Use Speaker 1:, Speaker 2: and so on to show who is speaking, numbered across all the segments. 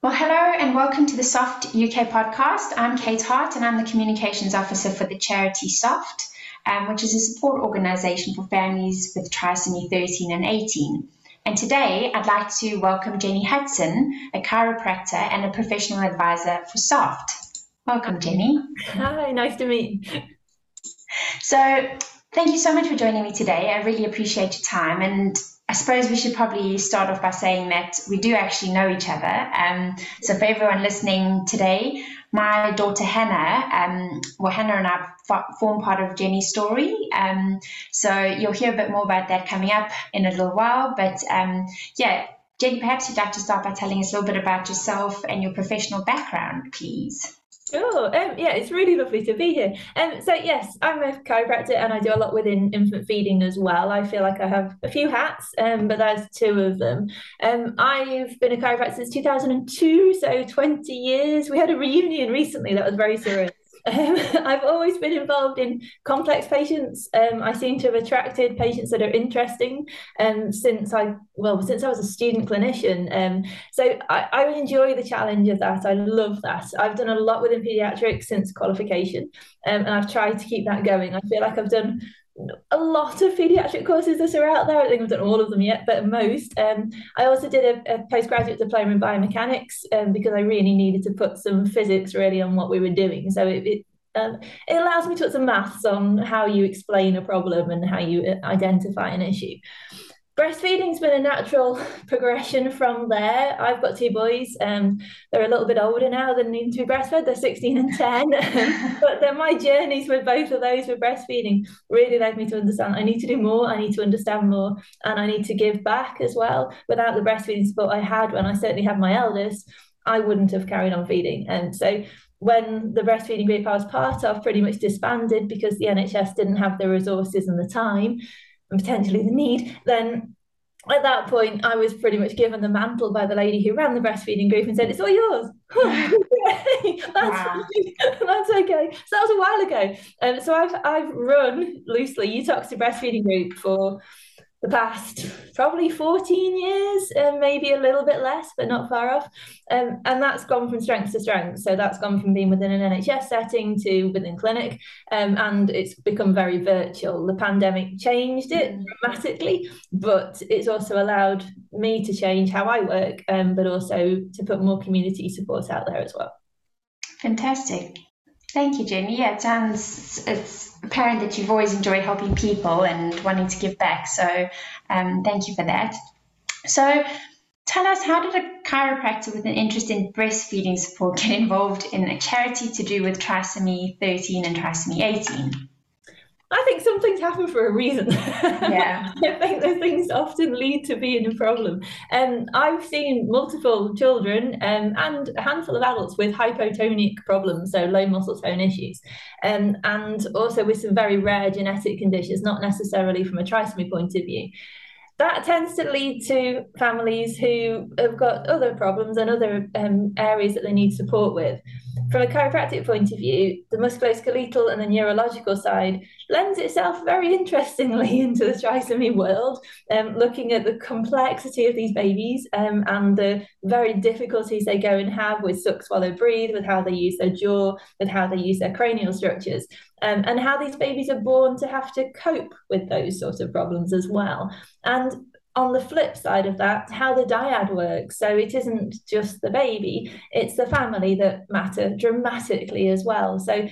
Speaker 1: Well, hello and welcome to the Soft UK podcast. I'm Kate Hart and I'm the Communications Officer for the charity Soft, um, which is a support organisation for families with trisomy 13 and 18. And today I'd like to welcome Jenny Hudson, a chiropractor and a professional advisor for Soft. Welcome, Jenny.
Speaker 2: Hi, nice to meet you.
Speaker 1: So, thank you so much for joining me today. I really appreciate your time and I suppose we should probably start off by saying that we do actually know each other. Um, so, for everyone listening today, my daughter Hannah, um, well, Hannah and I form part of Jenny's story. Um, so, you'll hear a bit more about that coming up in a little while. But um, yeah, Jenny, perhaps you'd like to start by telling us a little bit about yourself and your professional background, please.
Speaker 2: Sure. Um, yeah, it's really lovely to be here. Um, so yes, I'm a chiropractor and I do a lot within infant feeding as well. I feel like I have a few hats, um, but there's two of them. Um, I've been a chiropractor since 2002, so 20 years. We had a reunion recently that was very surreal. Um, I've always been involved in complex patients. Um, I seem to have attracted patients that are interesting um, since I well since I was a student clinician. Um, so I, I enjoy the challenge of that. I love that. I've done a lot within paediatrics since qualification, um, and I've tried to keep that going. I feel like I've done a lot of pediatric courses that are out there. I think I've done all of them yet, but most. Um, I also did a, a postgraduate diploma in biomechanics um, because I really needed to put some physics really on what we were doing. So it, it, um, it allows me to put some maths on how you explain a problem and how you uh, identify an issue breastfeeding's been a natural progression from there. I've got two boys. Um, they're a little bit older now than needing to be breastfed. They're 16 and 10. but then my journeys with both of those with breastfeeding really led me to understand I need to do more. I need to understand more, and I need to give back as well. Without the breastfeeding support I had when I certainly had my eldest, I wouldn't have carried on feeding. And so when the breastfeeding group I was part of pretty much disbanded because the NHS didn't have the resources and the time and potentially the need, then at that point, I was pretty much given the mantle by the lady who ran the breastfeeding group and said, It's all yours. that's, wow. that's okay. So that was a while ago. Um, so I've I've run loosely Eutoxia breastfeeding group for the past probably 14 years, um, maybe a little bit less, but not far off. Um, and that's gone from strength to strength. So that's gone from being within an NHS setting to within clinic, um, and it's become very virtual. The pandemic changed it mm. dramatically, but it's also allowed me to change how I work, um, but also to put more community support out there as well.
Speaker 1: Fantastic. Thank you, Jenny. Yeah, it sounds it's apparent that you've always enjoyed helping people and wanting to give back. So, um, thank you for that. So, tell us how did a chiropractor with an interest in breastfeeding support get involved in a charity to do with trisomy 13 and trisomy 18?
Speaker 2: I think some things happen for a reason. Yeah. I think those things often lead to being a problem. Um, I've seen multiple children um, and a handful of adults with hypotonic problems, so low muscle tone issues, um, and also with some very rare genetic conditions, not necessarily from a trisomy point of view that tends to lead to families who have got other problems and other um, areas that they need support with. From a chiropractic point of view, the musculoskeletal and the neurological side lends itself very interestingly into the trisomy world, um, looking at the complexity of these babies um, and the very difficulties they go and have with suck, swallow, breathe, with how they use their jaw, with how they use their cranial structures, um, and how these babies are born to have to cope with those sorts of problems as well. And on the flip side of that, how the dyad works. So it isn't just the baby, it's the family that matter dramatically as well. So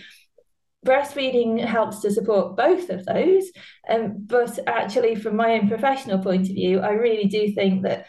Speaker 2: breastfeeding helps to support both of those. Um, but actually, from my own professional point of view, I really do think that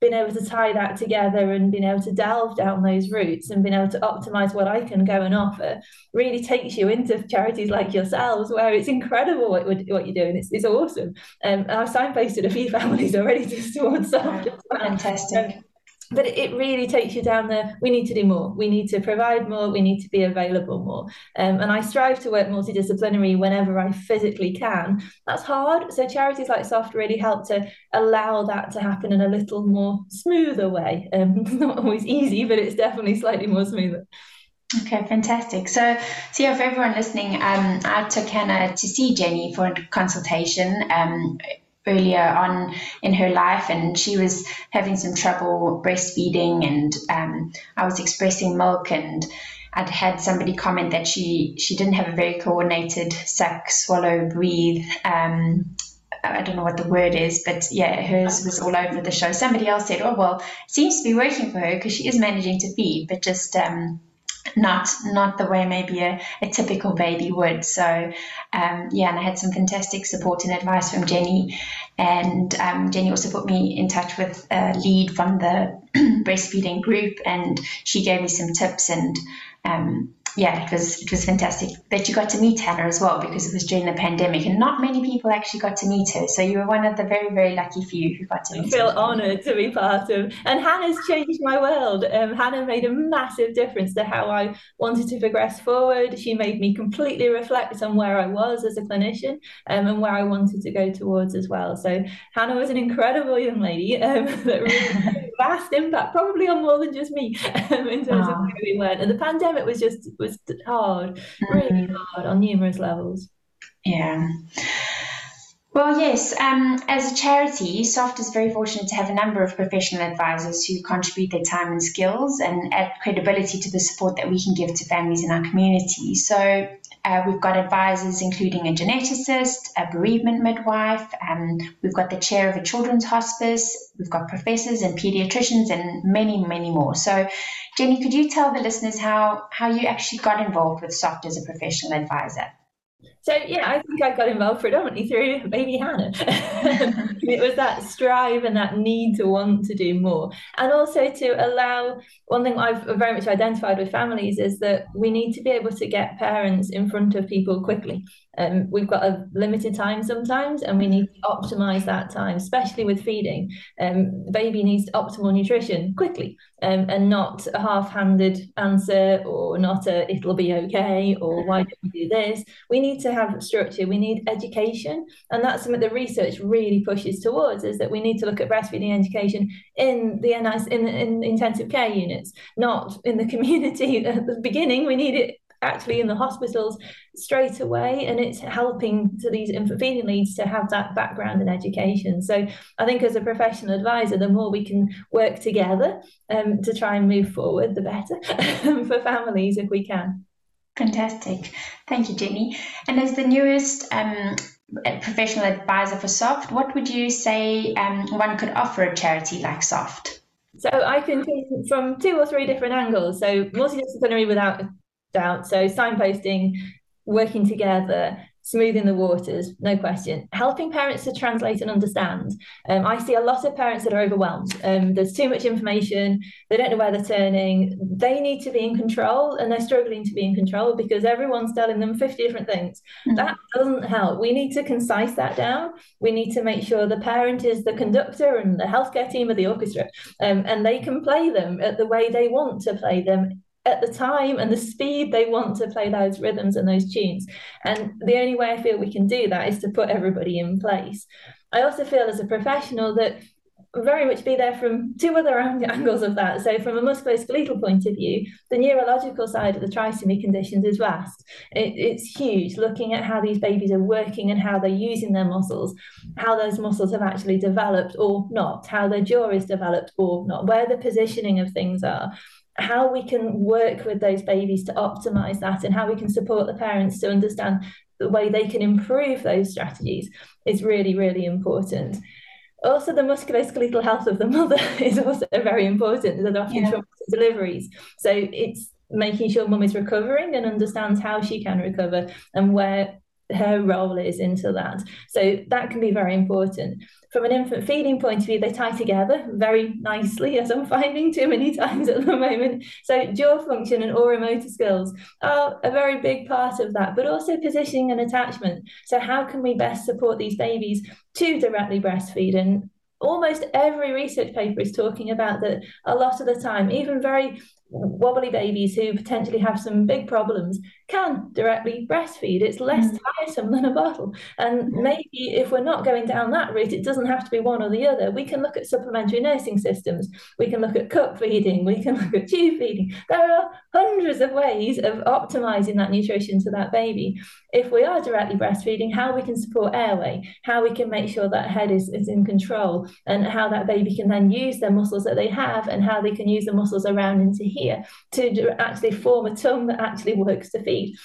Speaker 2: being able to tie that together and being able to delve down those routes and being able to optimize what I can go and offer really takes you into charities like yourselves where it's incredible what, what you're doing. It's, it's awesome. Um, and I've signposted a few families already just towards
Speaker 1: that. Fantastic.
Speaker 2: Um, but it really takes you down there. We need to do more. We need to provide more. We need to be available more. Um, and I strive to work multidisciplinary whenever I physically can. That's hard. So charities like Soft really help to allow that to happen in a little more smoother way. Um, not always easy, but it's definitely slightly more smoother.
Speaker 1: Okay, fantastic. So, so yeah, for everyone listening, um, I took Hannah to see Jenny for a consultation. Um, earlier on in her life, and she was having some trouble breastfeeding, and um, I was expressing milk, and I'd had somebody comment that she she didn't have a very coordinated suck, swallow, breathe. Um, I don't know what the word is, but yeah, hers was all over the show. Somebody else said, "Oh well, seems to be working for her because she is managing to feed, but just." Um, not not the way maybe a, a typical baby would. So um, yeah, and I had some fantastic support and advice from Jenny, and um, Jenny also put me in touch with a lead from the breastfeeding group, and she gave me some tips and. Um, yeah, it was it was fantastic that you got to meet Hannah as well because it was during the pandemic and not many people actually got to meet her. So you were one of the very very lucky few who got to meet.
Speaker 2: I feel honoured to be part of, and Hannah's changed my world. Um, Hannah made a massive difference to how I wanted to progress forward. She made me completely reflect on where I was as a clinician um, and where I wanted to go towards as well. So Hannah was an incredible young lady um, that really vast impact, probably on more than just me um, in terms of where we went. And the pandemic was just was hard, mm-hmm. really hard on numerous levels.
Speaker 1: Yeah. Well, yes. Um, as a charity, SOFT is very fortunate to have a number of professional advisors who contribute their time and skills and add credibility to the support that we can give to families in our community. So, uh, we've got advisors including a geneticist, a bereavement midwife, um, we've got the chair of a children's hospice, we've got professors and pediatricians, and many, many more. So, Jenny, could you tell the listeners how, how you actually got involved with SOFT as a professional advisor?
Speaker 2: So yeah, I think I got involved predominantly through baby Hannah. it was that strive and that need to want to do more, and also to allow. One thing I've very much identified with families is that we need to be able to get parents in front of people quickly. Um, we've got a limited time sometimes, and we need to optimize that time, especially with feeding. Um, baby needs optimal nutrition quickly, um, and not a half-handed answer, or not a "it'll be okay," or "why don't we do this." We need to have structure. We need education, and that's something the research really pushes towards: is that we need to look at breastfeeding education in the NIC, in, in intensive care units, not in the community at the beginning. We need it actually in the hospitals straight away and it's helping to these infant feeding leads to have that background in education so i think as a professional advisor the more we can work together um, to try and move forward the better for families if we can
Speaker 1: fantastic thank you jenny and as the newest um, professional advisor for soft what would you say um, one could offer a charity like soft
Speaker 2: so I can from two or three different angles. So multidisciplinary without doubt. So signposting, working together, smoothing the waters, no question. Helping parents to translate and understand. Um, I see a lot of parents that are overwhelmed. Um, there's too much information. They don't know where they're turning. They need to be in control and they're struggling to be in control because everyone's telling them 50 different things. Mm-hmm. That doesn't help. We need to concise that down. We need to make sure the parent is the conductor and the healthcare team are the orchestra um, and they can play them at the way they want to play them at the time and the speed they want to play those rhythms and those tunes. And the only way I feel we can do that is to put everybody in place. I also feel as a professional that very much be there from two other angles of that. So, from a musculoskeletal point of view, the neurological side of the trisomy conditions is vast. It, it's huge, looking at how these babies are working and how they're using their muscles, how those muscles have actually developed or not, how their jaw is developed or not, where the positioning of things are how we can work with those babies to optimize that and how we can support the parents to understand the way they can improve those strategies is really, really important. Also, the musculoskeletal health of the mother is also very important. There's often yeah. deliveries. So it's making sure mum is recovering and understands how she can recover and where her role is into that. So that can be very important. From an infant feeding point of view, they tie together very nicely, as I'm finding too many times at the moment. So jaw function and oral motor skills are a very big part of that, but also positioning and attachment. So how can we best support these babies to directly breastfeed and almost every research paper is talking about that a lot of the time, even very wobbly babies who potentially have some big problems can directly breastfeed. It's less mm. tiresome than a bottle. And maybe if we're not going down that route, it doesn't have to be one or the other. We can look at supplementary nursing systems. We can look at cup feeding. We can look at tube feeding. There are hundreds of ways of optimizing that nutrition to that baby. If we are directly breastfeeding, how we can support airway, how we can make sure that head is, is in control, and how that baby can then use their muscles that they have and how they can use the muscles around into here to actually form a tongue that actually works to feed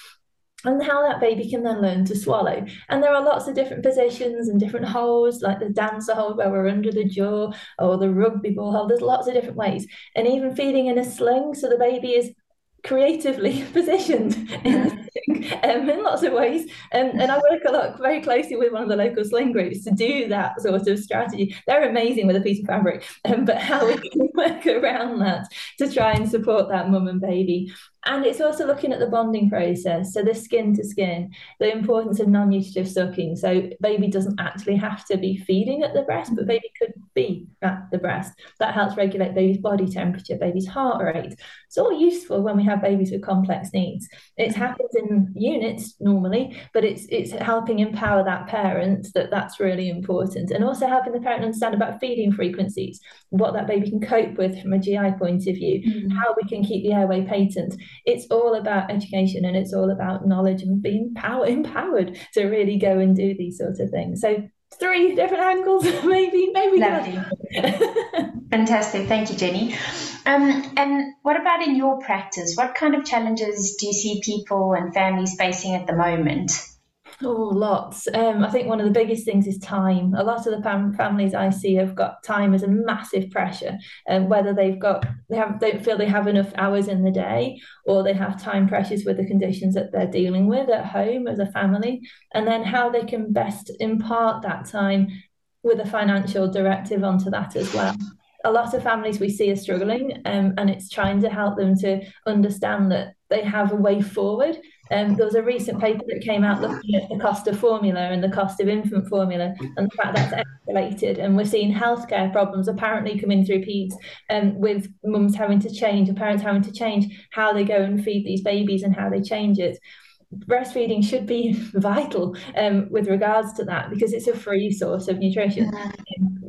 Speaker 2: and how that baby can then learn to swallow. And there are lots of different positions and different holds, like the dancer hold where we're under the jaw or the rugby ball hold. There's lots of different ways. And even feeding in a sling, so the baby is creatively positioned in, um, in lots of ways. Um, and I work a lot very closely with one of the local sling groups to do that sort of strategy. They're amazing with a piece of fabric, um, but how we can work around that to try and support that mum and baby and it's also looking at the bonding process, so the skin to skin, the importance of non nutritive sucking. So, baby doesn't actually have to be feeding at the breast, but baby could be at the breast. That helps regulate baby's body temperature, baby's heart rate. It's all useful when we have babies with complex needs. It happens in units normally, but it's it's helping empower that parent that that's really important, and also helping the parent understand about feeding frequencies, what that baby can cope with from a GI point of view, mm-hmm. how we can keep the airway patent it's all about education and it's all about knowledge and being power empowered to really go and do these sorts of things. So three different angles, maybe, maybe.
Speaker 1: Lovely. Fantastic. Thank you, Jenny. Um, and what about in your practice? What kind of challenges do you see people and families facing at the moment?
Speaker 2: Oh, lots. Um, I think one of the biggest things is time. A lot of the fam- families I see have got time as a massive pressure, and um, whether they've got they have don't feel they have enough hours in the day, or they have time pressures with the conditions that they're dealing with at home as a family, and then how they can best impart that time with a financial directive onto that as well a lot of families we see are struggling um, and it's trying to help them to understand that they have a way forward um, there was a recent paper that came out looking at the cost of formula and the cost of infant formula and the fact that's escalated. And we're seeing healthcare problems apparently coming through peds um, with mums having to change, or parents having to change how they go and feed these babies and how they change it. Breastfeeding should be vital um, with regards to that because it's a free source of nutrition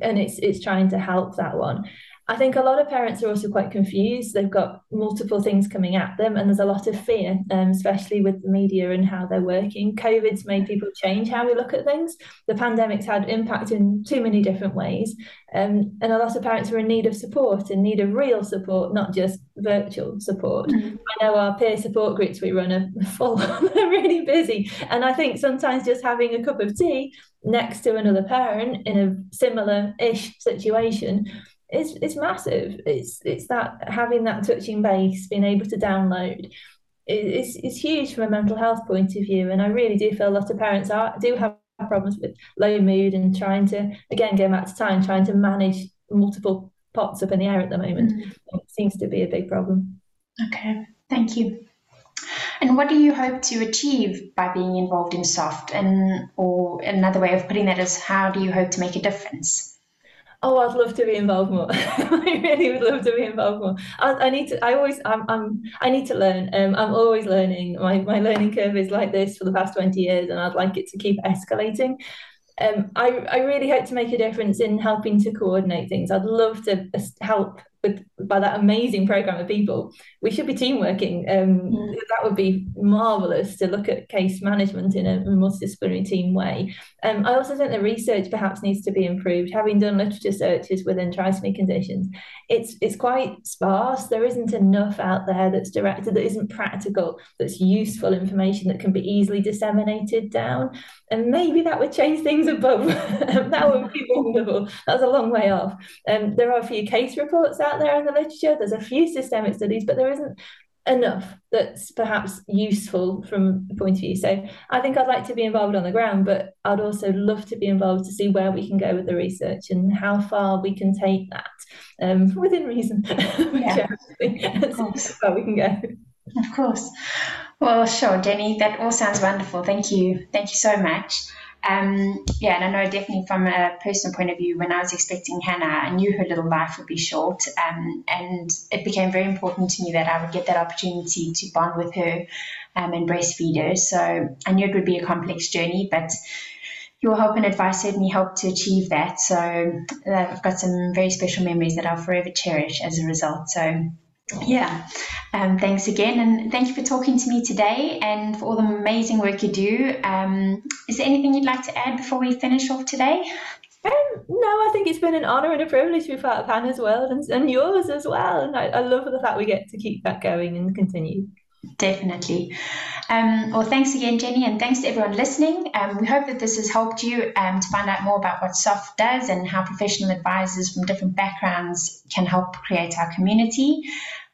Speaker 2: and it's it's trying to help that one. I think a lot of parents are also quite confused. They've got multiple things coming at them, and there's a lot of fear, um, especially with the media and how they're working. COVID's made people change how we look at things. The pandemic's had impact in too many different ways, um, and a lot of parents are in need of support, in need of real support, not just virtual support. Mm-hmm. I know our peer support groups we run are full; they're really busy, and I think sometimes just having a cup of tea next to another parent in a similar-ish situation it's it's massive. It's it's that having that touching base, being able to download, it's it's huge from a mental health point of view. And I really do feel a lot of parents are do have problems with low mood and trying to again going back to time, trying to manage multiple pots up in the air at the moment. Mm. It seems to be a big problem.
Speaker 1: Okay, thank you. And what do you hope to achieve by being involved in SOFT? And or another way of putting that is how do you hope to make a difference?
Speaker 2: Oh i'd love to be involved more. I really would love to be involved more. I, I, need to i always I'm, I'm i need to learn. Um, i'm always learning. My, my learning curve is like this for the past 20 years and i'd like it to keep escalating. Um, I, I really hope to make a difference in helping to coordinate things. I'd love to help with by that amazing program of people. We should be team working. Um, mm. That would be marvelous to look at case management in a multidisciplinary team way. Um, I also think the research perhaps needs to be improved. Having done literature searches within trisomy conditions, it's it's quite sparse. There isn't enough out there that's directed, that isn't practical, that's useful information that can be easily disseminated down. And maybe that would change things above. that would be wonderful. That's a long way off. Um, there are a few case reports out there in the literature. There's a few systemic studies, but there isn't enough that's perhaps useful from a point of view. So I think I'd like to be involved on the ground, but I'd also love to be involved to see where we can go with the research and how far we can take that um, within reason.
Speaker 1: Yeah,
Speaker 2: where we can go.
Speaker 1: Of course. Well, sure, Jenny, that all sounds wonderful. Thank you. Thank you so much. Um, yeah, and I know definitely from a personal point of view, when I was expecting Hannah, I knew her little life would be short, um, and it became very important to me that I would get that opportunity to bond with her um, and breastfeed her. So I knew it would be a complex journey, but your help and advice certainly helped to achieve that. So uh, I've got some very special memories that I'll forever cherish as a result. So yeah, um, thanks again, and thank you for talking to me today and for all the amazing work you do. Um, is there anything you'd like to add before we finish off today?
Speaker 2: Um, no, I think it's been an honour and a privilege to be part of Hannah's world and, and yours as well. And I, I love the fact we get to keep that going and continue.
Speaker 1: Definitely. Um, well, thanks again, Jenny, and thanks to everyone listening. Um, we hope that this has helped you um, to find out more about what SOFT does and how professional advisors from different backgrounds can help create our community.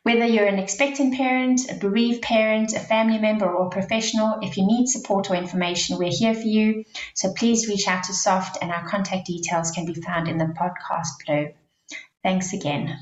Speaker 1: Whether you're an expectant parent, a bereaved parent, a family member, or a professional, if you need support or information, we're here for you. So please reach out to SOFT, and our contact details can be found in the podcast below. Thanks again.